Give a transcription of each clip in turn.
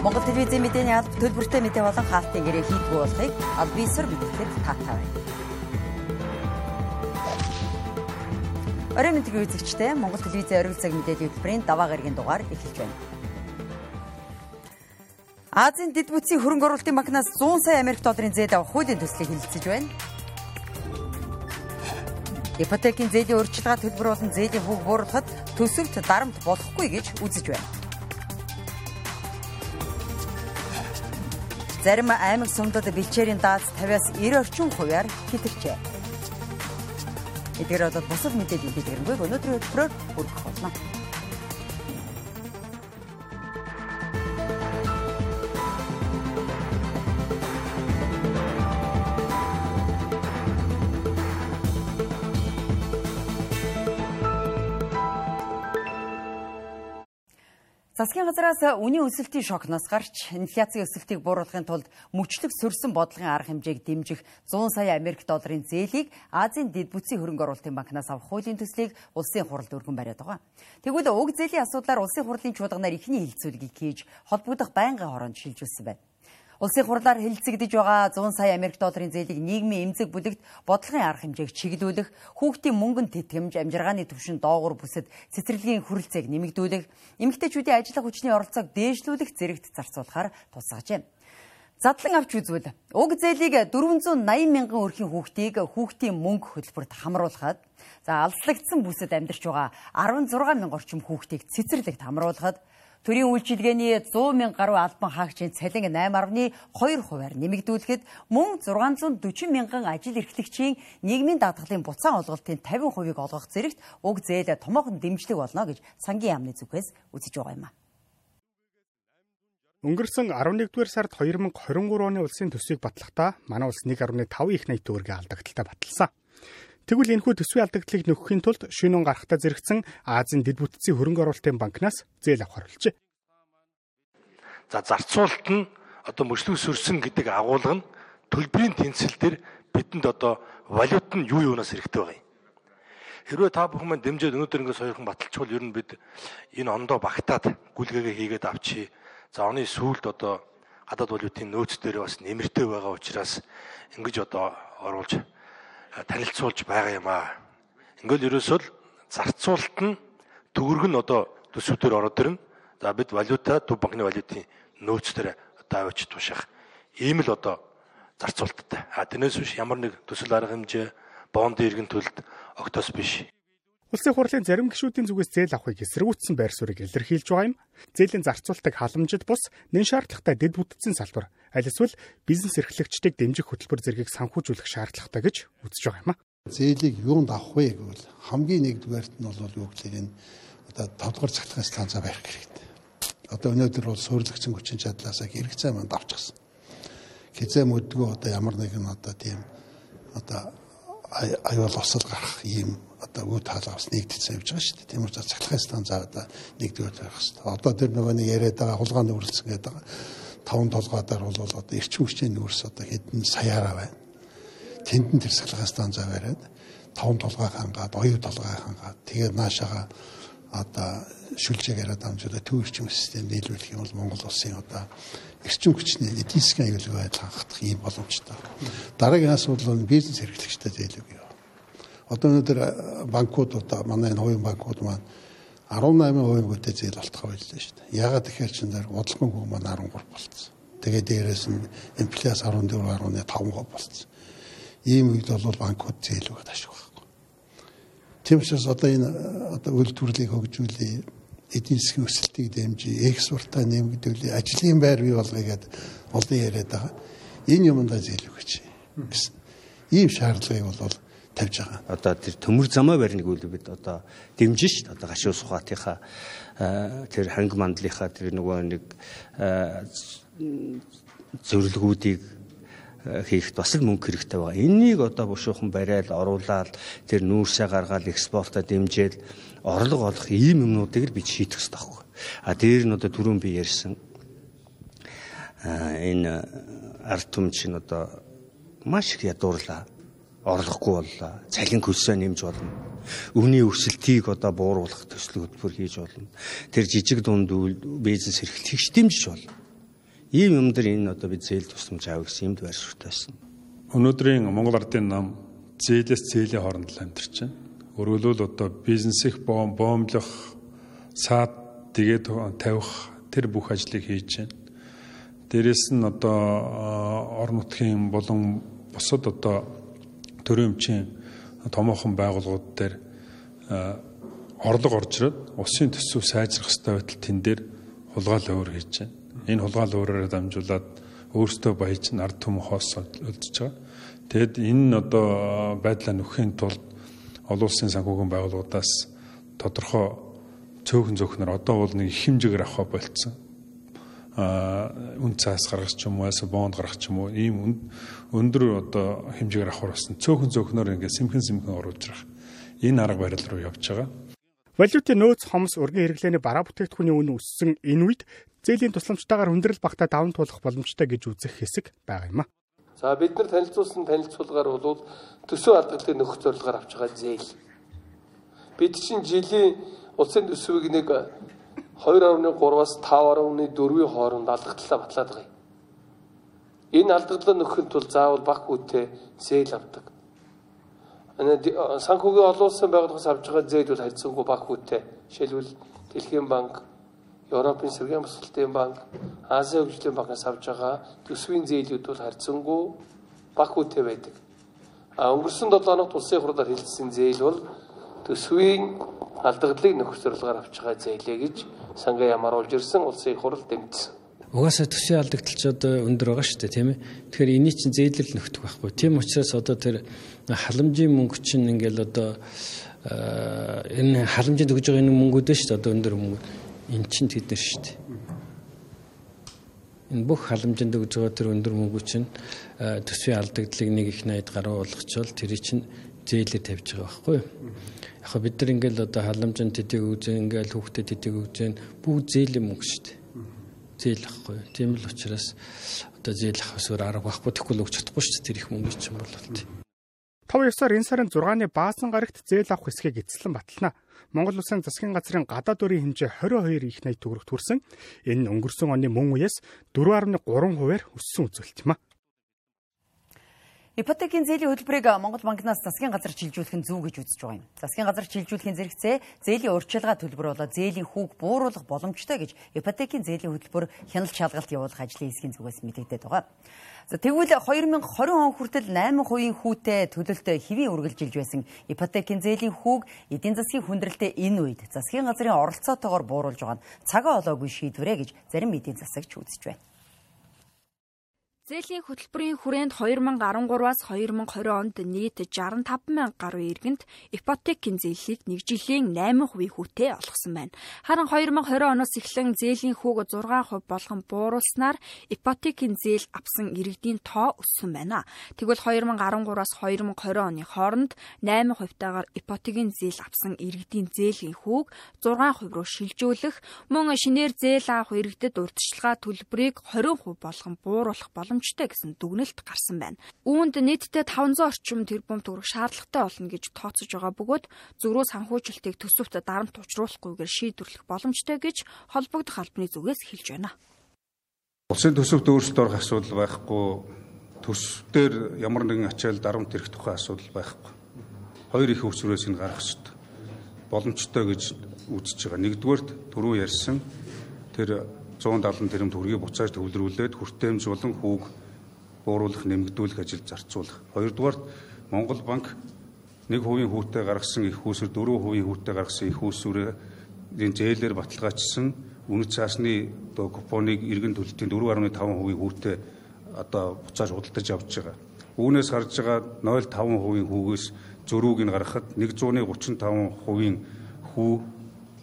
Монгол телевизийн мэдээний алба төлбөртэй мэдээ болон хаалтын гэрээ хийдгүү болохыг аль бисэр мэдээлэхэд таатай байна. Орой мэндийн үзэгчтэй Монгол телевизийн орой цаг мэдээллийн хөтөлбөрийн даваа гарагийн дугаар эхэлж байна. Азийн дэд бүтцийн хөрөнгө оруулалтын банкнаас 100 сая Америк долларын зээл авах хуулийн төслийг хэлэлцэж байна. Ипотекийн зээлийн өөрчлөлт төлбөр болон зээлийн хүүг бууруулахад төсөвт дарамт болохгүй гэж үзэж байна. Зарим аймаг сумдад бэлчээрийн дааз 50-аас 90 орчим хувиар хэтэрчээ. Эдгээр бол бусад мэдээллийн дэлгэрэнгүй өнөөдрийн хөтөлбөрөөр хүргэх болно. Засгийн газраас үнийн өсөлтийн шокноос гарч инфляцийн өсөлтийг бууруулахын тулд мөчлөг сөрсөн бодлогын арга хэмжээг дэмжих 100 сая Америк долларын зээлийг Азийн дэд бүтцийн хөрөнгө оруулалтын банкнаас авах хуулийн төслийг улсын хуралд өргөн бариад байгаа. Тэгвэл уг зээлийн асуудлаар улсын хурлын чуулганаар ихний хилцүүлгийг хийж холбогдох байнгын хороонд шилжүүлсэн байна. Улсын хурлаар хэлэлцэгдэж байгаа 100 сая Америк долларын зээлийг нийгмийн эмзэг бүлэгт бодлогын арга хэмжээг чиглүүлэх, хүүхдийн мөнгөнд тэтгэмж, амжиргааны түвшин доогуур бүсэд цэцэрлэгийн хүрэлцээг нэмэгдүүлэх, эмэгтэйчүүдийн ажиллах хүчний оролцоог дээшлүүлэх зэрэгт зарцуулахаар тусгажээ. Задлан авч үзвэл уг зээлийг 480 мянган өрхийн хүүхдийг хүүхдийн мөнгө хөтөлбөрт хамруулахад за алслагдсан бүсэд амьдарч байгаа 16 мянга орчим хүүхдийг цэцэрлэгт хамруулахад Төрийн үйлчилгээний 100 мянга гаруй албан хаагчийн цалин 8.2 хувиар нэмэгдүүлэхэд мөн 640 мянган ажил эрхлэгчийн нийгмийн даатгалын буцаан олголтын 50 хувийг олгох зэрэгт уг зээл томоохон дэмжлэг болно гэж сангийн яамны зүгээс үзэж байгаа юм а. Өнгөрсөн 11-р сард 2023 оны улсын төсвийг батлахдаа манай улс 1.5 их найт төгрөгийн алдагдaltaй баталсан. Тэгвэл энэхүү төсвийн алдагдлыг нөхөхийн тулд шинэн гарахтаа зэрэгцэн Азийн дэд бүтцийн хөрөнгө оруулалтын банкнаас зээл авах харуулжээ. За зарцуулалт нь одоо мөчлөг сөрсөн гэдэг агуулга нь төлбөрийн тэнцэл дээр бидэнд одоо валют нь юу юунаас хэрэгтэй байгаа юм. Хэрвээ та бүхэн маань дэмжиж өнөөдөр ингээс хоёрхан баталчихвал ер нь бид энэ ондоо багтаад гүлгээгээ хийгээд авчи. За оны сүүлд одоо гадаад валютын нөөц дээр бас нэмэртэй байгаа учраас ингэж одоо оруулж танилцуулж байгаа юм аа. Ингээл ерөөсөө зарцуулалт нь төгөрг нь одоо төсвүүдээр ороод ирнэ. За бид валюта төв банкны валютын нөөц дээр одоо авч тушах. Ийм л одоо зарцуулалттай. А тэрнээс биш ямар нэг төсөл арга хэмжээ бонд иргэн төлөлд огтос биш. Улсын хурлын зарим гишүүдийн зүгээс зээл авахыг эсэргүүцсэн байр суурийг илэрхийлж байгаа юм. Зээлийн зарцуулалтыг халамжид бус нэн шаардлагатай дэд бүтцийн салбар аль эсвэл бизнес эрхлэгчдийг дэмжих хөтөлбөр зэргийг санхүүжүүлэх шаардлагатай гэж үзэж байгаа юм а. Зээлийг юунд авах вэ гэвэл хамгийн нэгдүгээрт нь бол юу гэхээр энэ одоо 5 дугаар цахилгаан станцаа барих хэрэгтэй. Одоо өнөөдөр бол суурьлагчсан хүчин чадлаасаа хэрэгцээ манд авчихсан. Хизээ мөдгөө одоо ямар нэгэн одоо тийм одоо аюул осол гарах ийм одоо үе таалга бас нэгдсэн явж байгаа шүү дээ. Тийм учраас цахилгаан станцаа одоо нэгдүгээр байх хэрэгтэй. Одоо тэр нөгөө нэг яриад байгаа хулгайны үрэлцэн гэдэг таван толгойдоор бол одоо эрчим хүчний нүүрс одоо хэдэн саяараа байна. Тэнд нь тэр сахилгаан станцаа бариад таван толгой хангаад, оюу толгой хангаад тэгээд наашаага одоо шүлжээгээр дамжуулаад төв эрчим систем нийлүүлэх юм бол Монгол улсын одоо эрчим хүчний эдийн засгийн аюулгүй байдал хангах ийм боломжтой. Дараагийн асуудал нь бизнес эрхлэгчтэй зээлэг юу. Одоо өнөөдөр банкуд одоо манай энэ хувийн банкуд маань 18% гүтэй зээл болтгоо байлаа шүү дээ. Ягаад тэгэхээр чин дээр бодлогын хүү маань 13 болцсон. Тэгээд дээрэс нь инфляц 14.5% болцсон. Ийм үед бол банкуд зээл өгöd ашиг байхгүй. Тийм учраас одоо энэ одоо үйлдвэрлэлийг хөгжүүлээ эдийн засгийн өсөлтийг дэмжиж, экспортаа нэмэгдүүлээ, ажлын байр бий болгоё гэдэг олон яриад байгаа. Энэ юмдаа зээл өгч. Ийм шаардлагыг бол тавьж байгаа. Одоо тэр төмөр замаа барьныг үл бид одоо дэмжин шүү дээ. Одоо гашуус ухаатынхаа тэр ханг мандлынхаа тэр нөгөө нэг зөвлөгүүдийг хийхэд бас л мөнгө хэрэгтэй байгаа. Энийг одоо бушуухан барайл, оруулаад тэр нүүрсээ гаргаад экспортоо дэмжээл орлого олох ийм юмнуудыг л бид шийдэх хэрэгтэй байхгүй. А дээр нь одоо түрүүн би ярьсан энэ ард түмч нь одоо маш их ядуурлаа орлохгүй боллоо. Цалин хөлсөө нэмж болно. Өвний өсөлтийг одоо бууруулах төсөл хөтөлбөр хийж болно. Тэр жижиг дунд бизнес эрхлэгч дэмжиж болно. Ийм юм дээр энэ одоо бид зээл тусламж аав гэсэн юмд байр суурьтай байсан. Өнөөдрийн Монгол Ардын нам зээлээс зээлийн хооронд л амьдарч байна. Өөрөлдөл одоо бизнесих боом боомлох саад тэгээд тавих тэр бүх ажлыг хийж байна. Дээрэс нь одоо орон нутгийн болон бусад одоо төрийн өмчийн томоохон байгууллагууд дээр орлого орж ирээд улсын төсөв сайжрах хэрэгтэй байтал тэн дээр хулгаал өөр хийж байна. Энэ хулгаал өөрөөр дамжуулаад өөрсдөө баяж нь ард түмэн хоос олдж байгаа. Тэгэд энэ одоо байдлаа нөхөхийн тулд олон улсын санхүүгийн байгууллагуудаас тодорхой цөөхөн зөвхнөр одоо бол нэг их хэмжээгээр авах болцсон. А үн цаас гаргах ч юм уу, эсвэл бонд гаргах ч юм уу, ийм өндөр одоо хэмжээгээр авахар болсон. Цөөхөн зөвхнөр ингээд сэмхэн сэмхэн оруулж байгаа. Энэ арга барил руу явж байгаа. Валютын нөөц хомс ургийн хэрэглээний бараа бүтээгдэхүүний үн өссөн энэ үед зээлийн тусламжтайгаар хүндрэл багтаа даван туулах боломжтой гэж үзэх хэсэг байгаа юм а. За бид нар танилцуулсан танилцуулгаар бол төсөв алдагалыг нөхөх зорилгоор авч байгаа зээл. Бид чинь жилийн улсын төсвийг нэг 2.3-аас 5.4-ийн хооронд алдагдлаа батлаад байгаа юм. Энэ алдагдлаа нөхөхын тулд заавал баг хүүтэй зээл авдаг. Санхүүгийн олон улсын байгууллагаас авж байгаа зээл бол харьцангуй баг хүүтэй. Жишээлбэл Дэлхийн банк, Европын сэргээн босголтын банк, Азийн хөгжлийн банкнаас авж байгаа төсвийн зээлүүд бол харьцангуй баг хүүтэй байдаг. А өнгөрсөн 7 хоногт улсын хурлаар хэлсэн зээл бол төсвийн алдагдлыг зорилгоор авч байгаа зээлээ гэж сангаа ямааруулж ирсэн улсын хурал дэмжсэн. Угаасаа төсвийн алдагдал ч одоо өндөр байгаа шүү дээ тийм ээ. Тэгэхээр энийг чинь зээлэл нөхдөг байхгүй. Тийм учраас одоо тэр халамжийн мөнгө чинь ингээл одоо энэ халамжинд өгж байгаа энэ мөнгүүд шүү дээ одоо өндөр мөнгө. Эн чинь тэд нар шүү дээ. Энэ бүх халамжинд өгж байгаа тэр өндөр мөнгө чинь төсвийн алдагдлыг нэг их найд гаруу болгочвол тэр чинь зээлээр тавьж байгаа байхгүй юу? Яг бид нар ингээл одоо халамжинд тэдэг өгж ингээл хүүхдэд тэдэг өгж бүгд зээлийн мөнгө шүү дээ зээл ахгүй. Тийм л учраас одоо зээл авах эсвэл арга байхгүй тэгвэл өгч чадахгүй шүү дээ тэр их мөнгө чинь бол тийм. Тав ёсоор энэ сарын 6-ны баасан гарагт зээл авах хэсгийг эзэслэн батална. Монгол Улсын засгийн газрын гадаад өрийн хэмжээ 22 их 80 төгрөгт хүрсэн. Энэ өнгөрсөн оны мөн үеэс 4.3 хувиар өссөн үзүүлэлт юм а. Ипотекийн зээлийн хөтөлбөрийг Монгол банкнаас засгийн газар чилжүүлэх нь зөв гэж үзэж байгаа юм. Засгийн газар чилжүүлэхийн зэрэгцээ зээлийн урьдчилгаа төлбөр болоод зээлийн хүүг бууруулах боломжтой гэж ипотекийн зээлийн хөтөлбөр хяналт шалгалт явуулах ажлын хэсгийн зүгээс мэдэгдээд байгаа. За тэгвэл 2020 он хүртэл 8% хүүтэй төлөлт хэвийн үргэлжилж байсан ипотекийн зээлийн хүүг эдийн засгийн хүндрэлтэй энэ үед засгийн газрын оролцоотойгоор бууруулж байгаа нь цагаа олоогүй шийдвэрэ гэж зарим эдийн засагч үзэж байна. Зээлийн хөтөлбөрийн хүрээнд 2013-аас 2020 онд нийт 65 мянга гаруй иргэнд ипотекийн зээлийг нэг жилийн 8% хүүтэй олгосон байна. Харин 2020 оноос эхлэн зээлийн хүүг 6% болгон бууруулснаар ипотекийн зээл авсан иргэдийн тоо өссөн байна. Тэгвэл 2013-аас 2020 оны хооронд 8% таагаар ипотекийн зээл авсан иргэдийн зээлийн хүүг 6% руу шилжүүлэх, мөн шинээр зээл авах иргэдэд урьдчилгаа төлбөрийг 20% болгон бууруулах боломж боломжтой гэсэн дүгнэлт гарсан байна. Үүнд нийтдээ 500 орчим тэрбум төгрөг шаардлагатай болно гэж тооцож байгаа бөгөөд зөрүү санхүүжилтийг төсөвт дарамт учруулахгүйгээр шийдвэрлэх боломжтой гэж холбогдох албаны зүгээс хэлж байна. Улсын төсөвт өөрсдөө орох асуудал байхгүй, төсвтөр ямар нэгэн ачаал дарамт ирэх тухай асуудал байхгүй. Хоёр их өвчрөөс нь гарах хэрэгтэй. Боломжтой гэж үзэж байгаа. Нэгдүгээрт түрүү ярьсан тэр 170 тэрбум төгрөгийг буцааж төвлөрүүлээд хүртээмж болон хүүг бууруулах нэмэгдүүлэх ажилд зарцуулах. Хоёрдугаарт Монгол банк 1% хүүтэй гаргасан их үүсвэр 4% хүүтэй гаргасан их үүсвэрийн зээлээр баталгаажсан үнэт цаасны одоо купоныг иргэн төлөлтийн 4.5% хүүтэй одоо буцааж худалдаж авч байгаа. Үүнээс харж байгаа 0.5% хүүгээс зөрүүг нь гаргахад 135% хүү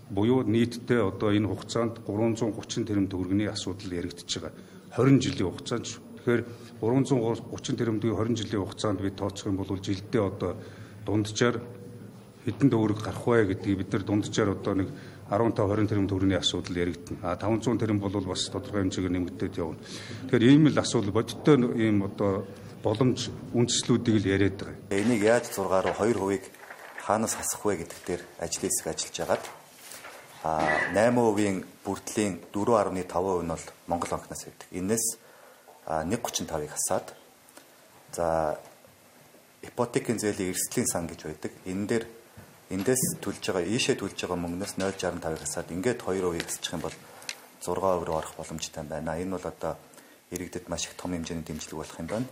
буюу нийтдээ одоо энэ хугацаанд 330 тэрбум төгрөгийн асуудал яригдчихэж байгаа. 20 жилийн хугацаанд шүү. Тэгэхээр 330 тэрбум төгрөгийн 20 жилийн хугацаанд бид тооцох юм бол жилдээ одоо дунджаар хэдэн төгрөг гарах вэ гэдгийг бид нар дунджаар одоо нэг 15 20 тэрбум төгрөгийн асуудал яригдана. А 500 тэрбум бол бас тодорхой хэмжээгээр нэмэгдээд явна. Тэгэхээр ийм л асуудал бодиттой ийм одоо боломж үндслүүдийг л яриад байгаа. Энийг яаж 6 руу 2%-ийг хаанаас хасах вэ гэдэг дээр ажлын хэсэг ажиллаж байгаад 8% бүрдлийн 4.5% нь бол Монгол банкнаас ирдэг. Энээс 1.35-ыг хасаад за ипотекийн зээлийн эрсдлийн сан гэж байдаг. Энэ дээр эндээс төлж байгаа ийшээ төлж байгаа мөнгнөөс 0.65-ыг хасаад ингээд 2%-ийг хасчих юм бол 6% руу орох боломжтой байна. Энэ бол одоо иргэдэд маш их том хэмжээний дэмжлэг болох юм байна.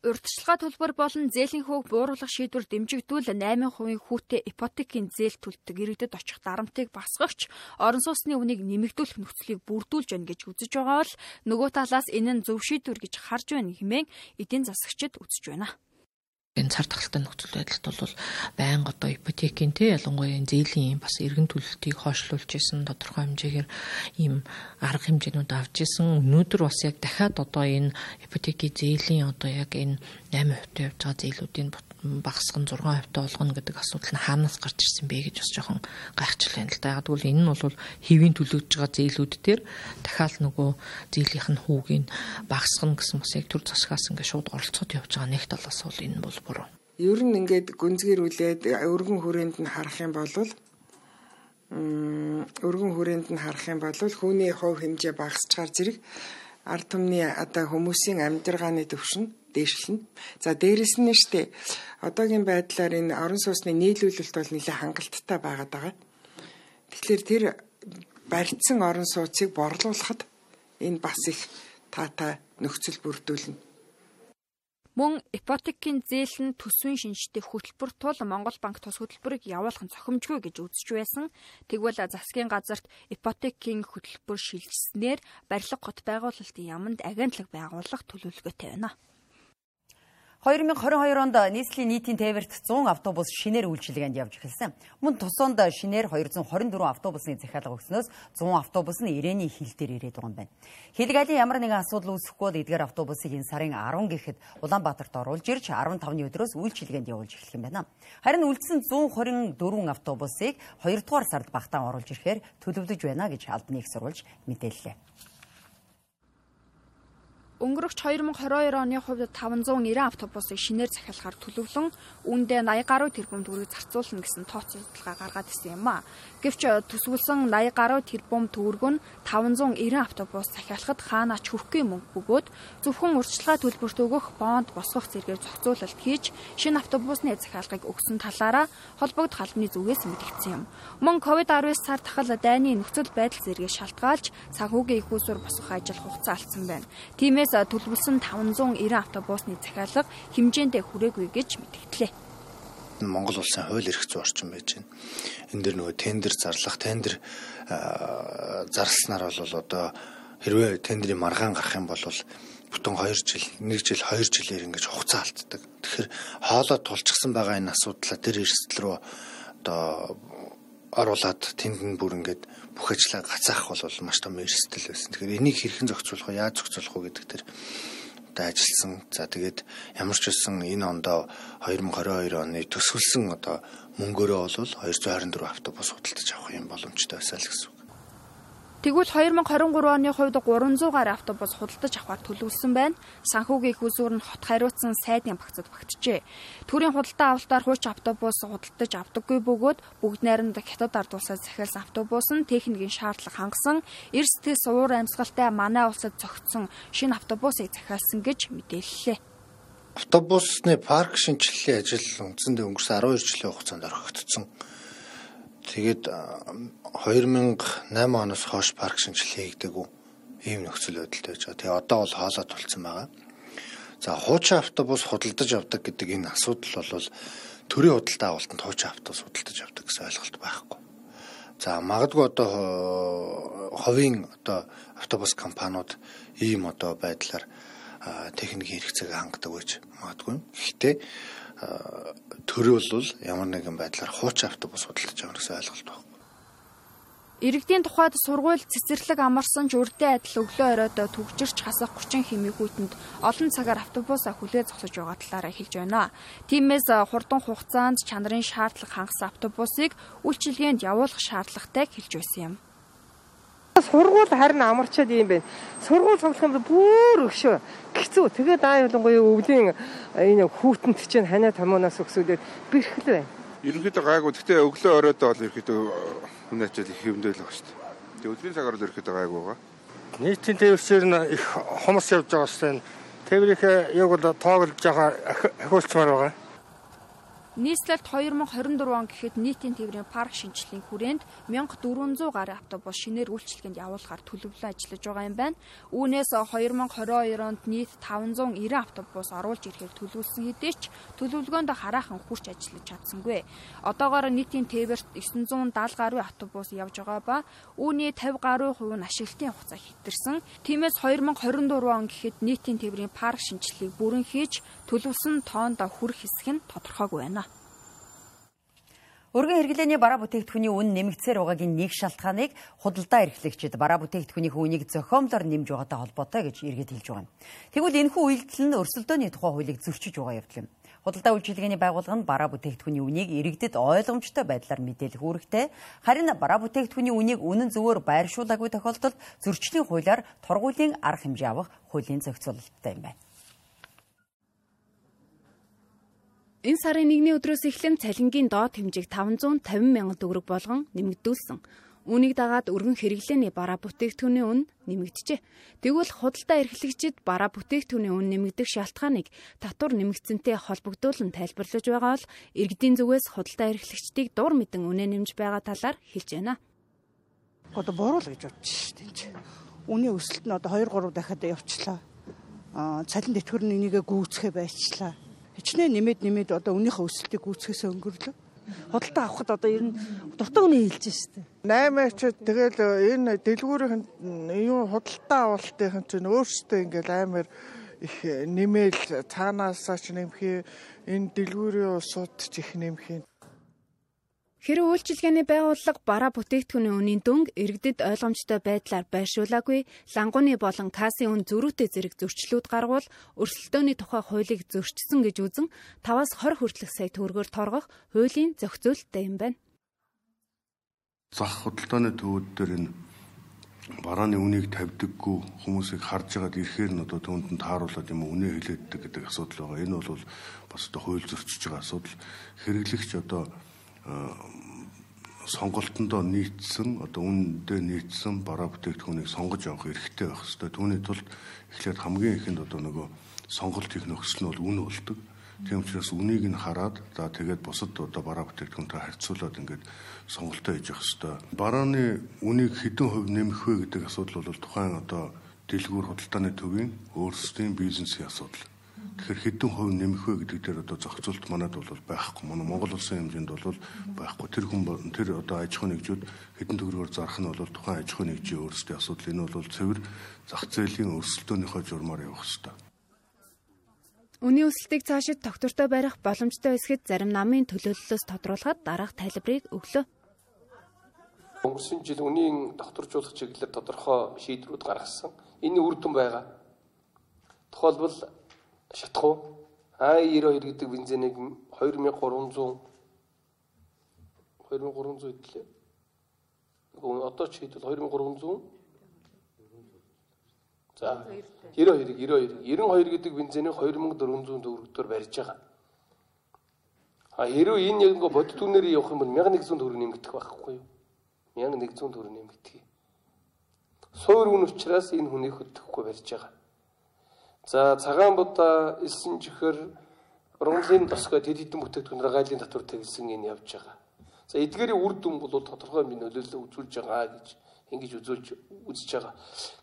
Урьдчилгаа төлбөр болон зээлийн хөөг бууруулах шийдвэр дэмжигдүүл 8% хүүтэй ипотекийн зээл төлдөг иргэдэд очих дарамтыг басгагч орон сууцны үнийг нэмэгдүүлэх нөхцөлийг бүрдүүлж байна гэж үзэж байгаа бол нөгөө талаас энэ нь зөв шийдвэр гэж харж байна хэмээн эдийн засагчид үзэж байна энэ цар тахалтай нөхцөл байдалд бол байнга одоо ипотекийн те ялангуяа зээлийн бас эргэн төлөлтийг хойшлуулж исэн тодорхой хэмжээгээр ийм арга хэмжээнүүд авч исэн. Өнөөдөр бас яг дахиад одоо энэ ипотекийн зээлийн одоо яг энэ 8% явж байгаа зээлүүдийн багасган 6% болгоно гэдэг асуудал нь хаанаас гарч ирсэн бэ гэж бас жоохон гайхчихлаа байна л да. Яг тэгвэл энэ нь бол хэвийн төлөгдөж байгаа зээлүүд дээр дахиад нөгөө зээлийнх нь хүүгийг багасгана гэсэн бас яг төр засгаас ингээд шууд оролцоод явж байгаа нэг талаас бол энэ бол буруу. Ер нь ингээд гүнзгийрүүлээд өргөн хүрээнд нь харах юм бол өргөн хүрээнд нь харах юм бол хүүний хувь хэмжээ багасчаар зэрэг ард түмний одоо хүмүүсийн амьдралгааны төвшин дээшлэнэ. За дээрэс нь штэ одоогийн байдлаар энэ орон сууцны нийлүүлэлт бол нэлээд хангалттай байгаад байгаа. Тэгэхээр тэр барьцсан орон сууцыг борлуулахад энэ бас их таатай нөхцөл бүрдүүлнэ. Мөн ипотекийн зээл нь төсвийн шинжтэй хөтөлбөр тул Монгол банк тус хөтөлбөрийг явуулах нь зохимжгүй гэж үзэж байсан. Тэгвэл засгийн газарт ипотекийн хөтөлбөр шилжснээр барилга хот байгуулалтын яамд агентлаг байгуулах төлөвлөгөөтэй байна. 2022 онд нийслэлийн нийтийн тээвэрт 100 автобус шинээр үйлчилгээнд явж эхэлсэн. Мөн тусоонд шинээр 224 автобусны захиалга өгснөөс 100 автобус нь ирээний хил дээр ирээд байгаа юм байна. Хэлэг айлын ямар нэгэн асуудал үүсэхгүй бол эдгээр автобусыг энэ сарын 10 гэхэд Улаанбаатарт оруулж ирж 15-ны өдрөөс үйлчилгээнд явуулж эхлэх юм байна. Харин үлдсэн 124 автобусыг 2 дугаар сард багтаан оруулж ирэхээр төлөвлөж байна гэж албаны их сурвалж мэдээллээ. Өнгөрөх 2022 оны хувьд 590 автобусыг шинээр захиалахар төлөвлөн үүндээ 80 гаруй тэрбум төгрөг зарцуулна гэсэн тооцоо судалгаа гаргаад ирсэн юм а. Гэвч төсвөлсөн 80 гаруй тэрбум төгрөг нь 590 автобус захиалахад хаанач хүрхгүй мөнгө бөгөөд зөвхөн урьдчилгаа төлбөрт өгөх бонд босгох зэргээр зохицуулалт хийж шинэ автобусны захиалгыг өгсөн талаараа холбогд халбаны зүгээс мэдгдсэн юм. Мөн ковид-19 сар тахал дайны нөхцөл байдал зэргийг шалтгаалж санхүүгийн их усүр босгох ажил хугацаа алдсан байна. Тиймээс Тиймээс төлөвлөсөн 590 автобусны захиалга хэмжээндээ хүрээгүй гэж мэдгдлээ. Монгол улсын хууль эрх зүйн орчин байж байна. Энэ дэр нөгөө тендер зарлах, тендер зарласнаар бол одоо хэрвээ тендерийн маргаан гарах юм бол бүтэн 2 жил, 1 жил, 2 жилээр ингэж хугацаа алддаг. Тэгэхээр хоолой тулчихсан байгаа энэ асуудлаа тэр эрсдэл рүү одоо оруулаад тэнд нь бүр ингээд бүх ажлаа гацаах бол маш том эрсдэл байсан. Тэгэхээр энийг хэрхэн зохицуулах вэ? Яаж зохицуулах вэ гэдэг тэр одоо ажилласан. За тэгээд ямар ч байсан энэ ондоо 2022 оны төсвөлсөн одоо мөнгөөрөө бол 224 автобус худалдаж авах юм боломжтой байсан л гэсэн үг. Тэгвэл 2023 оны хувьд 300 гаруй автобус худалдаж авахар төлөвлөсөн байна. Санхүүгийн их үзүүр нь хот хариуцсан сайдын багцад багтжээ. Төрийн худалдаа авалтаар хууч автобус худалдаж авдаггүй бөгөөд бүгд найрамдах хятад ард улсаас захиалсан автобус нь техникийн шаардлага хангасан эрс тэс уур амьсгалтай манай улсад зогтсон шинэ автобусыг захиалсан гэж мэдээллээ. Автобусны парк шинжилгээний ажил үндсэндээ өнгөрсөн 12 жилийн хугацаанд орхигдсон. Тэгээд 2008 оноос хойш парк шинжилгээ хийгдэггүй ийм нөхцөл байдалтай байж байгаа. Тэгээ одоо бол хоолой тулцсан байгаа. За хуучин автобус худалдаж авдаг гэдэг энэ асуудал бол төрийн худалдаа авалтанд хуучин автобус худалдаж авдаг гэсэн ойлголт байхгүй. За магадгүй одоо ховийн одоо автобус компаниуд ийм одоо байдлаар техникийн хэрэгцээг хангадаг байж магадгүй. Гэхдээ төрөө бол ямар нэгэн байдлаар хуучин автобус худалдаж авах гэсэн ойлголт байна. Иргэдийн тухайд сургууль цэцэрлэг амарсан ч үрдээ адил өглөө оройд төгжирч хасах 30 хэмээгүүтэнд олон цагаар автобусаа хүлээ зогсож байгаа талаараа хэлж байна. Тиймээс хурдан хугацаанд чанарын шаардлага хангасан автобусыг үйлчилгээнд явуулах шаардлагатай хэлж байсан юм. Сургууль харин амарчаад юм байна. Сургууль цуглах юм бүр өгшөө. Гэцүү. Тэгээд аа ялангуяа өвлийн энэ хүүтэнд чинь ханаа тамуунаас өксүүлээд бэрхэл байна. Ерөнхийдөө гайгүй. Гэхдээ өглөө оройдоо бол ерөнхийдөө хүний ачаал их хэмдээл байгаа шүү дээ. Тэгээ өдрийн цагаар л ерөнхийдөө гайгүй байгаа. Нийтийн тээвэрсээр нь их хомос явж байгаа шүү дээ. Тээврийнхээ яг бол тоог л жаахан ахиулцмаар байгаа. Нийслэлт 2024 он гэхэд нийтийн тээврийн парк шинжилгээний хүрээнд 1400 гаруй автобус шинээр үйлчлэгэнд явуулахар төлөвлөлөө ажиллаж байгаа юм байна. Үүнээс 2022 онд нийт 590 автобус оруулж ирэхээр төлөвлөсөн хэдий ч төлөвлөгөөнд хараахан хүрч ажиллаж чадсангүй. Одоогоор нийтийн тээвэрт 970 гаруй автобус явж байгаа ба үүний 50 гаруй хувь нь ашиглалтын хугацаа хэтэрсэн. Тиймээс 2024 он гэхэд нийтийн тээврийн парк шинжилгээг бүрэн хийж төлөвлөсөн тоонд хүрэх хэсэг нь тодорхойгүй байна. Өргөн хэрэглээний бараа бүтээгдэхүүний үн нэмэгдсээр байгаагийн нэг шалтгааныг худалдаа эрхлэгчид бараа бүтээгдэхүүнийхээ үнийг зохиомлоор нэмж байгаатай холбоотой гэж иргэд хэлж байгаа юм. Тэгвэл энэхүү үйлдэл нь өрсөлдөөний тухай хуулийг зөрчиж байгаа явдал юм. Худалдаа үйлчилгээний байгууллага нь бараа бүтээгдэхүүний үнийг иргэдэд ойлгомжтой байдлаар мэдээлэх үүрэгтэй. Харин бараа бүтээгдэхүүний үнийг үнэн зөвөөр байршуулаагүй тохиолдолд зөрчлийн хуулиар торгуулийн арга хэмжээ авах хуулийн зохицуулалттай юм байна. Энэ сарын 1-ний өдрөөс эхлэн цалингийн доод хэмжээг 550 мянган төгрөг болгон нэмэгдүүлсэн. Үүнийг дагаад өргөн хэрэглээний бараа бүтээгдэхүүний үн нэмэгджээ. Тэгвэл худалдаа эрхлэгчид бараа бүтээгдэхүүний үн нэмэгдэх шалтгааныг татвар нэмэгдсэнтэй холбогдуулан тайлбарлаж байгаа бол иргэдийн зүгээс худалдаа эрхлэгчдийг дур мэдэн үнэ нэмж байгаа талаар хэлж байна. Одоо буруу л гэж бодчих шүү дээ. Үний өсөлт нь одоо 2 3 дахиад явчлаа. Аа цалин тэтгэр нь энийгээ гүйцэхэ байчлаа хичнээн нэмээд нэмээд одоо үнийхээ өсөлтийг гүйцэхээс өнгөрлөө. Худалдаа авахд одоо ер нь дуртай үнэ хэлж штэ. 8 ч тэгэл энэ дэлгүүрийн юу худалдаа авалтын чинь өөрсдөө ингээл амар их нэмэл цаанаасаа ч нэмхий энэ дэлгүүрийн усууд ч их нэмхий Хэрэв үйлчилгээний байгууллага бараа бүтээгдэхүүний үнийн дүнг иргэдэд ойлгомжтой байдлаар байршуулаагүй, лангууны болон кассын үн зөрүүтэй зэрэг зөрчлүүд гаргуул өрсөлдөөний тухай хуулийг зөрчсөн гэж үзэн 5-аас 20 хүртэлх сая төгрөгөөр торгох хуулийн зохицуулттай юм байна. Зах худалдааны төвүүд дээр энэ барааны үнийг тавьдаггүй хүмүүсийг харж байгаад ирэхээр нь одоо түүнд нь тааруулаад юм үнэ хэлээддэг гэдэг асуудал байгаа. Энэ бол бас одоо хууль зөрчиж байгаа асуудал. Хэрэглэгч одоо сонголтондоо нийцсэн одоо үнэндээ нийцсэн бараа бүтээгдэхүүнийг сонгож авах эрхтэй байх хэрэгтэй. Түүний тулд эхлээд хамгийн ихэнд одоо нөгөө сонголт хийх нөхцөл нь бол үн болдог. Тийм учраас үнийг нь хараад за тэгээд бусад одоо бараа бүтээгдэхүүнтэй харьцуулаад ингээд сонголтоо хийж явах хэрэгтэй. Барааны үнийг хэдэн хувь нэмэх вэ гэдэг асуудал бол тухайн одоо дэлгүүр худалдааны төвийн өөрсдийн бизнесийн асуудал. Тэгэхээр хэдэн хувь нэмэх вэ гэдэг дээр одоо зохицуулт манад бол байхгүй. Манай Монгол улсын хэмжээнд бол байхгүй. Тэр хүн тэр одоо аж ахуй нэгжүүд хэдэн төгрөгөөр зарах нь бол тухайн аж ахуй нэгжийн өөрсдийн асуудал. Энэ бол цэвэр зах зээлийн өрсөлдөөнийхөө журмаар явах хэрэгтэй. Үний өсөлтийг цаашид тогтвортой барих боломжтой эсгэд зарим намын төлөөллөөс тодруулахад дараах тайлбарыг өглөө. Өнгөрсөн жил үнийн докторжуулах чиглэлээр тодорхой шийдвэрүүд гаргасан. Энэ үр дүн байгаа. Тухайлбал шатхуу А92 гэдэг бензинийг 2300 2300 хэдлээ. Одоо ч хэдэл 2300 За 92 92 92 гэдэг бензинийг 2400 төгрөгөөр барьж байгаа. А хэрвээ энэ яг ингээ бодит үнээр явах юм бол 1100 төгрөг нэмэгдэх байхгүй юу? 1100 төгрөг нэмэгдэх. Суур үн учраас энэ хүнийг хөдөлгөхгүй барьж байгаа. За цагаан будаа элсэн чихэр ургамлын тосгой тэд хэдэн бүтээгдэхүүнээр гайлын татвар тавьсан энэ явж байгаа. За эдгээрийн үр дүн бол тодорхой минь нөлөөлөл үзүүлж байгаа гэж ингэж үзүүлж үзэж байгаа.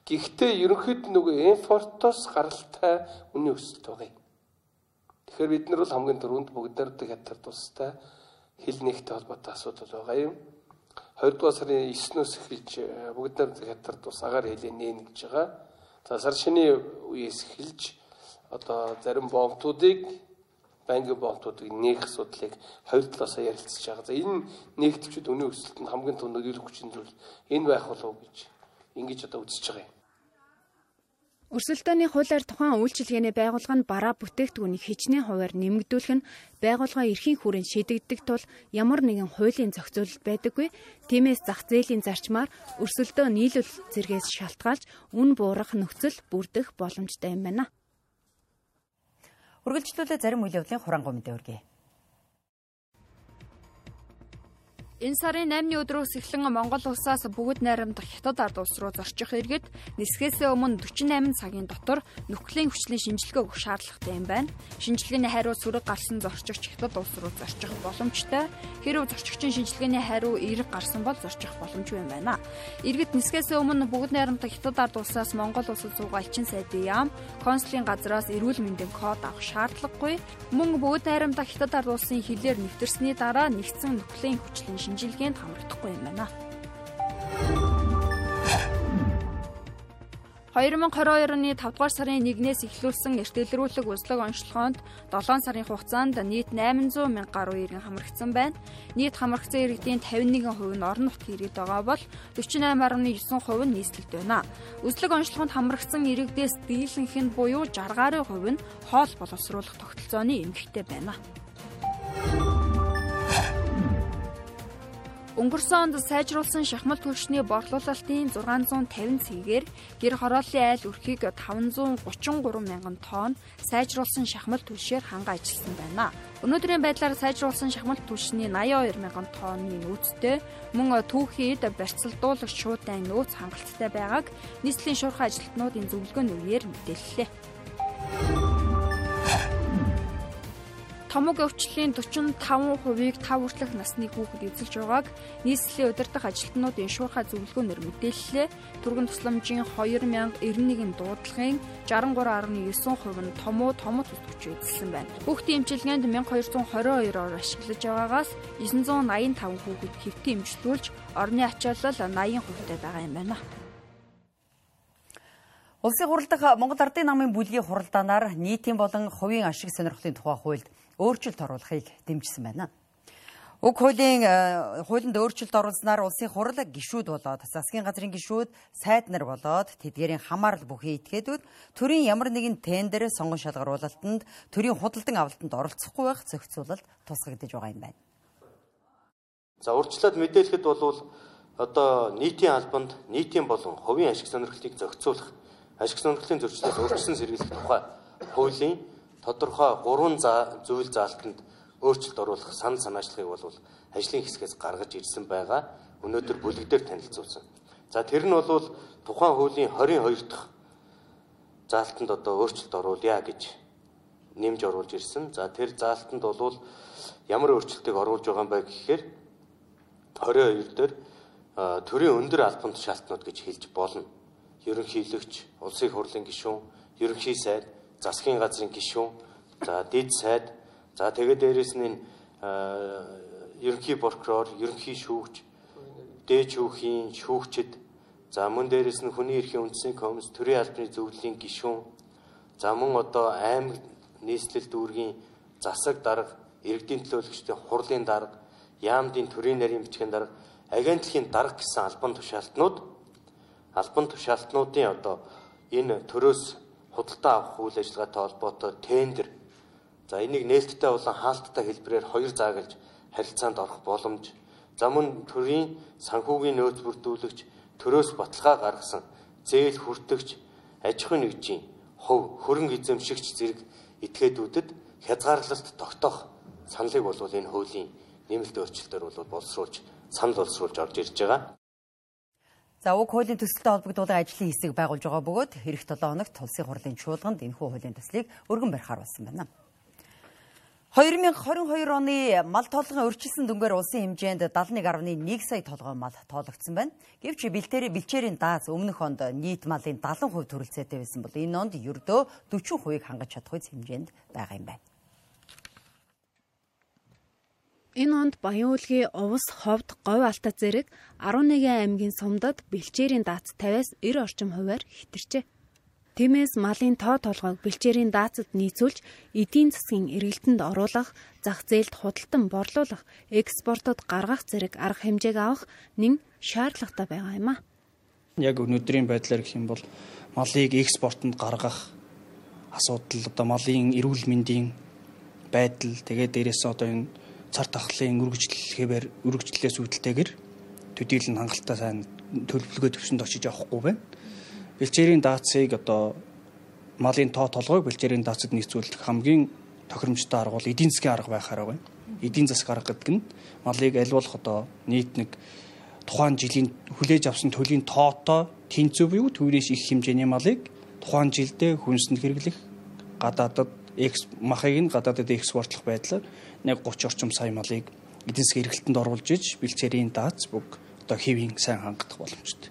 Гэхдээ ерөнхийд нөгөө импортоос гаралтай үнийн өсөлт байгаа юм. Тэгэхээр бид нар бол хамгийн түрүүнд бүгд нартай хятад тустай хил нэгтэй холбоотой асуудал байгаа юм. 2 дугаар сарын 9-ноос эхэлж бүгд нартай хятад тус агаар хэлээ нээн гэж байгаа. За сар шиний үеэс эхэлж одоо зарим бомтуудыг банкны бомтуудыг нээх асуудлыг хоёр талаасаа ярилцж байгаа. За энэ нэгтгэвчүүд өнөө өсөлтөнд хамгийн том нөлөөлөх хүчин зүйл энэ байх болов уу гэж ингэж одоо үзэж байгаа юм. Өрсөлдөөний хуулиар тухайн үйлчилгээний байгууллага нь бараа бүтээгдэхүүнийг хичнээн хуваар нэмэгдүүлэх нь байгууллага эрхийн хүрээнд шийдэгдэх тул ямар нэгэн хуулийн зохицуулалт байдаггүй. Тиймээс зах зээлийн зарчмаар өрсөлдөө нийлүүл зэргээс шалтгаалж үн буурах нөхцөл бүрдэх боломжтой юм байна. Үргэлжлүүлээ зарим үйл явдлын хураангуй мэдээ өргөе. Энэ сарын 8-ны өдрөөс эхлэн Монгол улсаас бүгд найрамдах хятад ард улс руу зорчих иргэд нисхээсээ өмнө 48 цагийн дотор нүхлийн хүчлийн шинжилгээ өгөх шаардлагатай юм байна. Шинжилгээний хариу сөрөг гарсан зорчигч хятад улс руу зорчих боломжтой. Хэрв зорчигчийн шинжилгээний хариу эерэг гарсан бол зорчих боломжгүй юм байна. Иргэд нисхээсээ өмнө бүгд найрамдах хятад ард улсаас Монгол улсад суугаа элчин сайдын яам, консулын газраас эрүүл мэндийн код авах шаардлагагүй. Мөн бүгд найрамдах хятад ард улсын хилээр нэвтэрсний дараа нэгдсэн нүхлийн хүчлийн шинжилгээнд хамрагдахгүй юм байна. 2022 оны 5 дугаар сарын 1-ээс эхлүүлсэн эрт илрүүлэг үзлэг онцлогоонд 7 сарын хугацаанд нийт 800 мянга гаруй иргэн хамрагдсан байна. Нийт хамрагдсан иргэдийн 51% нь орон нутгийн иргэд байгаа бол 48.9% нь нийслэлд байна. Үзлэг онцлогоонд хамрагдсан иргэдээс дийлэнх нь буюу 60 гаруй хувь нь хоол боловсруулах тогтолцооны эмгэгтэй байна. Өнгөрсөн онд сайжруулсан шахмал түлшний борлуулалтын 650 цэгээр гэр хорооллын айл өрхийг 533 мянган тонн сайжруулсан шахмал түлшээр ханга ажилласан байна. Өнөөдрийн байдлаар сайжруулсан шахмал түлшний 82 мянган тонны нөөцтэй мөн түүхийд барьцалдуулагч шуудан нөөц хангалттай байгааг нийслэлийн шуурхай ажилтнуудын зөвлөгөөний үеэр мэдээллээ. Томог өвчлөлийн 45%-ийг 5 хүртэлх насны хүүхэд эзэлж байгааг нийслэлийн удирдах ажилтнуудын шуурхай зөвлөгөөнөөр мэдээллээ. Түргэн тусламжийн 2091 дуудлагын 63.9% нь томоо томот үсгч эзэлсэн байна. Хүүхдийн эмчилгээнд 1222 ор ашиглаж байгаагаас 985 хүүхэд хэвтэн эмчлүүлж орны ачаалал 80% таа байгаа юм байна. Улсын хурал дахь Монгол Ардын намын бүлгийн хуралдаанаар нийтийн болон хувийн ашиг сонирхлын тухай хуульд өөрчлөлт оруулахыг дэмжсэн байна. Уг хуулийн э, хуулинд өөрчлөлт оруулснаар улсын хурал гишүүд болоод засгийн газрын гишүүд сайд нар болоод тэдгээрийн хамаарал бүхий этгээдүүд төрийн ямар нэгэн тендер сонгон шалгаруулалтанд төрийн худалдан авалтанд оролцохгүй байх зохицуулалт тусгагдж байгаа юм байна. За урьдчилаад мэдээлэхэд бол одоо нийтийн албанд нийтийн болон хувийн ашиг сонирхлыг зохицуулах ашиг сонирхлын зөрчлөөс өөрчлөсөн сэргийлэх тухай хуулийн тодорхой гурван зүйл заалтанд өөрчлөлт оруулах санал санаачлагыг бол ажлын хэсгээс гаргаж ирсэн байгаа. Өнөөдөр бүлэгдээр танилцуулсан. За тэр нь бол тухайн хуулийн 22 дахь заалтанд одоо өөрчлөлт оруулъя гэж нэмж оруулж ирсэн. За тэр заалтанд бол ямар өөрчлөлтийг оруулж байгаа юм бэ гэхээр 22 дээр төрийн өндөр албан тушаалтнууд гэж хэлж болно. Ерөнхийлөгч, улсын хурлын гишүүн, ерөнхий сайд, засгийн газрын гишүүн, за дэд сайд, за тэгээд дээрэс нь ерөнхий прокурор, ерөнхий шүүгч, дээд шүүхийн шүүгчд, за мөн дээрэс нь хүний эрхийн үндэсний комисс, төрийн албаны зөвлөлийн гишүүн, за мөн одоо аймаг нийслэл дүүргийн засаг дарга, иргэдийн төлөөлөгчдийн хурлын дарга, яамдын төрийн нарийн бичгийн дарга, агентлагийн дарга гэсэн албан тушаалтнууд албан тушаалтнуудын одоо энэ төрөөс худалдаа авах үйл ажиллагаатай холбоотой тендер за энийг нээлттэй болон хаалттай хэлбэрээр хоёр заагалж харилцаанд орох боломж за мөн төрийн санхүүгийн нөөц бүрдүүлэгч төрөөс баталгаа гаргасан зээл хүртэгч аж ахуйн нэгжийн хөв хөрөнгө эзэмшигч зэрэг этгээдүүдэд хязгаарлалт тогтоох саналыг бол энэ хуулийн нэмэлт өөрчлөлтөөр бол боловсруулж санал боловсруулж орж ирж байгаа. За уг хуулийн төсөлтөд холбогдуулан ажлын хэсэг байгуулж байгаа бөгөөд эх 7 хоногт улсын хурлын чуулганд энэхүү хуулийн төслийг өргөн барихаар болсон байна. 2022 оны мал тоолгын өрчилсөн дүнгээр улсын хэмжээнд 71.1 сая толгой мал тоологдсон байна. Гэвч бэлтээр бэлчээрийн дааз өмнөх онд нийт малын 70% төрөлцөөтэй байсан бол энэ онд ердөө 40%-ийг хангаж чадах хэмжээнд байгаа юм байна. Энэ онд Баян-Өлгийн Увс, Ховд, Говь Алтай зэрэг 11 аймгийн сумдад бэлчээрийн дац 50-аас 90 орчим хувиар хэтэрчээ. Тиймээс малын тоо толгойг бэлчээрийн даацад нийцүүлж эдийн засгийн эргэлтэнд оруулах, зах зээлд худалдан борлуулах, экспортод гаргах зэрэг арга хэмжээг авах нэн шаардлагатай байгаа юм а. Яг өнөөдрийн байдлаар гэх юм бол малыг экспортод гаргах асуудал одоо малын эрүүл мэндийн байдал тэгээд дээрээс одоо энэ цар тахлын үргэлжлэхээр үргэлжлэлээс үүдэлтэйгэр төдийлөн хангалттай сайн төлөвлөгөө төвшөнд очиж авахгүй байна. Бэлчээрийн даацыг одоо малын тоо толгойг бэлчээрийн даацад нийцүүлэх хамгийн тохиромжтой арга бол эдийн засгийн арга байхаар байна. эдийн засаг арга гэдэг нь малыг альвуулах одоо нийт нэг тухайн жилийн хүлээж авсан төлөгийн тоотой тэнцүү буюу түүнээс их хэмжээний малыг тухайн жилдээ хүнсэнд хэрэглэх гадаадад экс махыг нь гадаадад экспортлох байдлаар нэг 30 орчим сая малыг эдийн засгийн эргэлтэнд оруулж иж бэлчээрийн дац бүг одоо хэвийн сайн хангах боломжтой.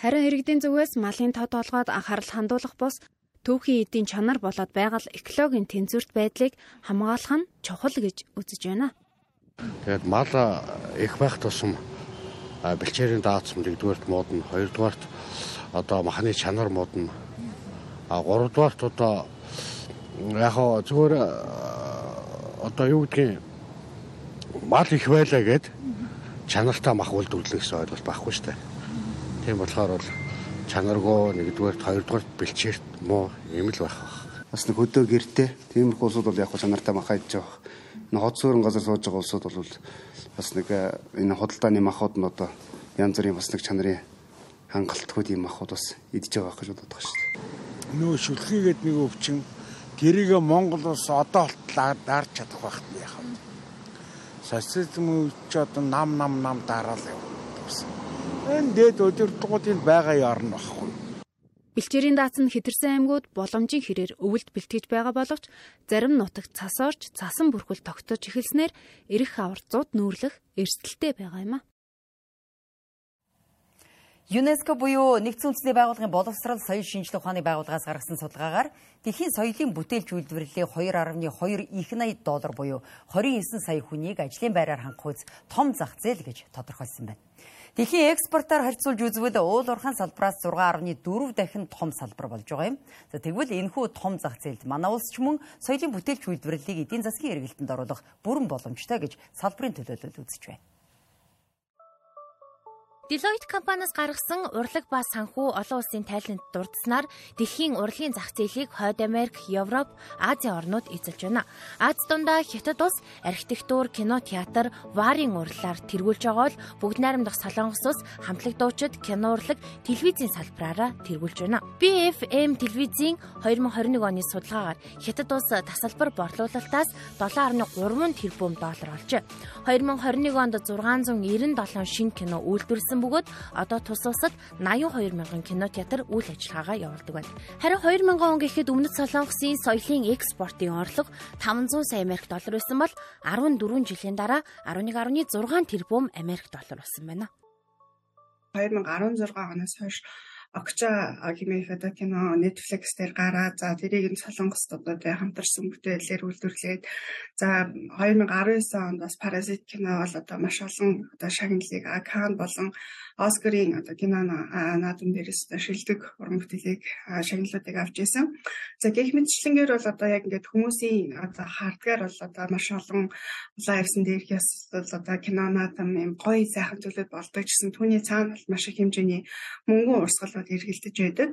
Харин иргэдийн зүгээс малын тод олгоод анхаарал хандуулах бус түүхийн эдийн чанар болоод байгаа экологийн тэнцвэрт байдлыг хамгаалах нь чухал гэж үзэж байна. Тэгээд мал их байх тусам бэлчээрийн даацсан нэгдүгээрт модно, хоёрдугаарт одоо махны чанар модно. А гуравдугаарт одоо яг зүгээр одоо юу гэдгийг мал их байлаа гэд чанартай мах үйлдвэрлэх гэсэн ойлголт байхгүй шүү дээ. Тийм болохоор бол чанаргүй нэгдүгээр хоёрдугаар бэлчээрт муу юм л байх. Бас нэг хөдөө гэртээ тиймэрхүү улсууд бол яг хөө чанартай мах хайж байгаа. Энэ хот суурин газар сууж байгаа улсууд бол бас нэг э, энэ худалдааны махууд нь одоо янз бүрийн бас нэг чанарын хангалтгүй тийм махууд бас идж байгаа гэж боддог шүү дээ. Нөө шүлхийгээд нэг өвчин тэрийг Монголоос одоо болтол дарж чадах байх нь яхав. Социализм үеч одоо нам нам нам дараал явсан. Энэ дээд удирдлагуудын байгаа ярн багхгүй. Бэлчээрийн дац нь хэтэрсэн аймагуд боломжийн хэрээр өвөлд бэлтгэж байгаа боловч зарим нутагт цас орж цасан бүрхэл тогтож эхэлснээр эрэх аварцууд нүүрлэх эрсдэлтэй байгаа юм а. ЮНЕСКО буюу нэгдсэн үндэсний байгууллагын боловсрал соёл шинжилгээ ухааны байгууллагаас гаргасан судалгаагаар дэлхийн соёлын бүтээлч үйлдвэрлэлийн 2.2 их 80 доллар буюу 29 сая хүнийг ажлын байраар хангах үз том зах зээл гэж тодорхойлсон байна. Дэлхийн экспортоор харьцуулж үзвэл уул уурхайн салбараас 6.4 дахин том салбар болж байгаа юм. За тэгвэл энэхүү том зах зээлд манай улс ч мөн соёлын бүтээлч үйлдвэрлэлийг эдийн засгийн эргэлтэнд оруулах бүрэн боломжтой гэж салбарын төлөөлөлд үзэж байна. Deloitte компаниас гаргасан урлаг ба санхүү олон улсын тайланд дурдсанаар дэлхийн урлагийн зах зээлийг Хойд Америк, Европ, Азийн орнууд эзэлж байна. Аз дундаа Хятад улс архитектур, кино, театр, варын урлалаар тэргүүлж байгаа бол бүгд найрамдах Солонгос улс хамтлаг дуучид, кино урлаг, телевизийн салбараараа тэргүүлж байна. BFM телевизийн 2021 оны судалгаагаар Хятад улс тасалбар борлуулалтаас 7.3 тэрбум доллар олжээ. 2021 онд 697 шинэ кино үйлдвэрлэсэн болсон бөгөөд одоо тус улсад 82 мянган кинотеатр үйл ажиллагаагаа явуулдаг байна. Харин 2000 он гэхэд өмнөд Солонгосын соёлын экспортын орлого 500 сая Америк доллар байсан бол 14 жилийн дараа 11.6 тэрбум Америк доллар болсон байна. 2016 оноос хойш Гэмээх одоо кино Netflix дээр гараад за тэрийг нь солонгост одоо тэ хамтарсан бүтээлээр үйлдвэрлээд за 2019 онд бас Parasite кино бол одоо маш олон одоо шагналыг Cannes болон Оскарын одоо кино наадам дээрээс шилдэг уран бүтээлийг шагналуудыг авч исэн. За гэх мэтчлэнгээр бол одоо яг ингээд хүмүүсийн одоо хардгаар бол одоо маш олон лайвсан дээрх яс одоо кино наадам юм гоё сайхан зүйлүүд болдог гэсэн түүний цаана бол маш их хэмжээний мөнгөн урсгал болоод эргэлдэж байдаг.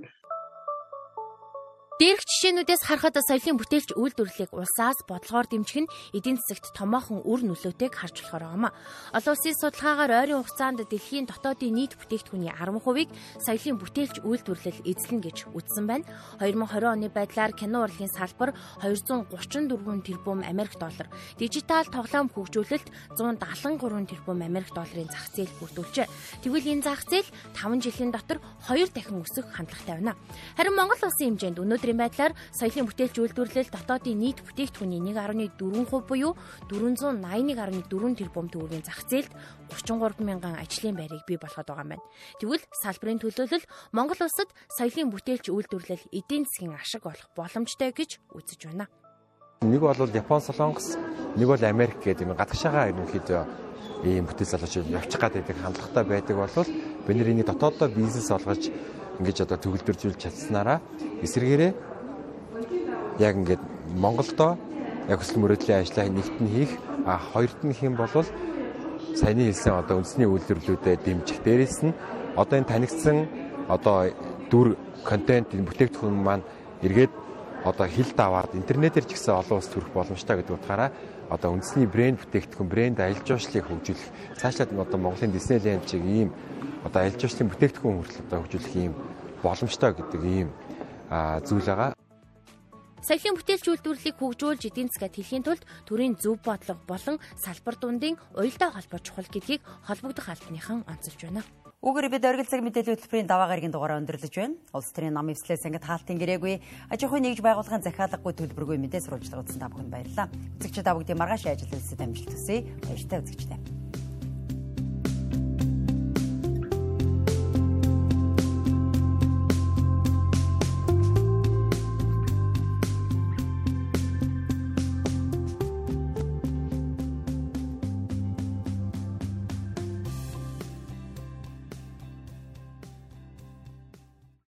Дээрх жишээнүүдээс харахад соёлын бүтээлч үйлдвэрлэлийг улсаас бодлогоор дэмжих нь эдийн засагт томоохон үр нөлөөтэйг харж болохоор юм. Олон улсын судалгаагаар ойрын хугацаанд дэлхийн дотоодын нийт бүтээгдэхүүний 10%-ийг соёлын бүтээлч үйлдвэрлэл эзлэнэ гэж үзсэн байна. 2020 оны байдлаар кино урлагийн салбар 234 тэрбум Америк доллар, дижитал тоглоом хөгжүүлэлт 173 тэрбум Америк долларын зах зээл бүрдүүлжээ. Тэгвэл энэ зах зээл 5 жилийн дотор 2 дахин өсөх хандлагатай байна. Харин Монгол улсын хэмжээнд өнөөдөр Өнөөдрийн байдлаар соёлын бүтээлч үйлдвэрлэл дотоодын нийт бүтээгдэхүүний 1.4% буюу 481.4 тэрбум төгрөгийн зах зээлд 33 мянган ажлын байрыг бий болгоод байгаа юм байна. Тэгвэл салбарын төлөөлөл Монгол улсад соёлын бүтээлч үйлдвэрлэл эдийн засгийн ашиг болох боломжтой гэж үзэж байна. Нэг бол Япон, Солонгос, нэг бол Америк гэдэг юм гадагшаага ерөнхийдөө ийм бүтээл залууч явчих гадаг хандлагатай байдаг бол бид нар энийг дотооддоо бизнес олгож ингэж одоо төгөлдөржүүлж чадсанараа эсвэргээрээ яг ингээд Монголдо яг хүсэл мөрөөдлийн ажлаа нэгт нь хийх а хоёрт нь хэм бол саяны хэлсэн одоо үндэсний үйлдвэрлэлүүдэд дэмжих. Дээрээс нь одоо энэ танигдсан одоо дүр контент энэ бүтээгдэхүүн маань эргээд одоо хил даваад интернетээр ч гэсэн олон улс төрөх боломжтой гэдэг утгаараа одоо үндэсний брэнд бүтээгдэхүүн брэнд аялал жуулчлалыг хөгжүүлэх цаашлаад одоо Монголын Disneyland чиг ийм одоо аялал жуулчлалын бүтээгдэхүүн хүртэл одоо хөгжүүлэх ийм боломжтой гэдэг ийм зүйл байгаа. Соёлын бүтээлч үйлдвэрлэлийг хөгжүүлж эдийн засгад хэлхийн тулд төрийн зөв бодлого болон салбар дундын уялдаа холбоо чухал гэдгийг холбогдох албаныхан онцолж байна. Угэр бид оргил цаг мэдээлэл хөтөлбөрийн даваа гарагийн дугаараа өндөрлөж байна. Улс төрийн нам эвслээс ангид хаалтын гэрээгүй аж ахуйн нэгж байгууллагын захиалгагүй төлбөргүй мэдээ сурвалжлага утсан та бүхэнд баярлалаа. Үзэгчид та бүгдийн маргааш ажил үйлсэд амжилт хүсье. Баяртай үзэгчтэй.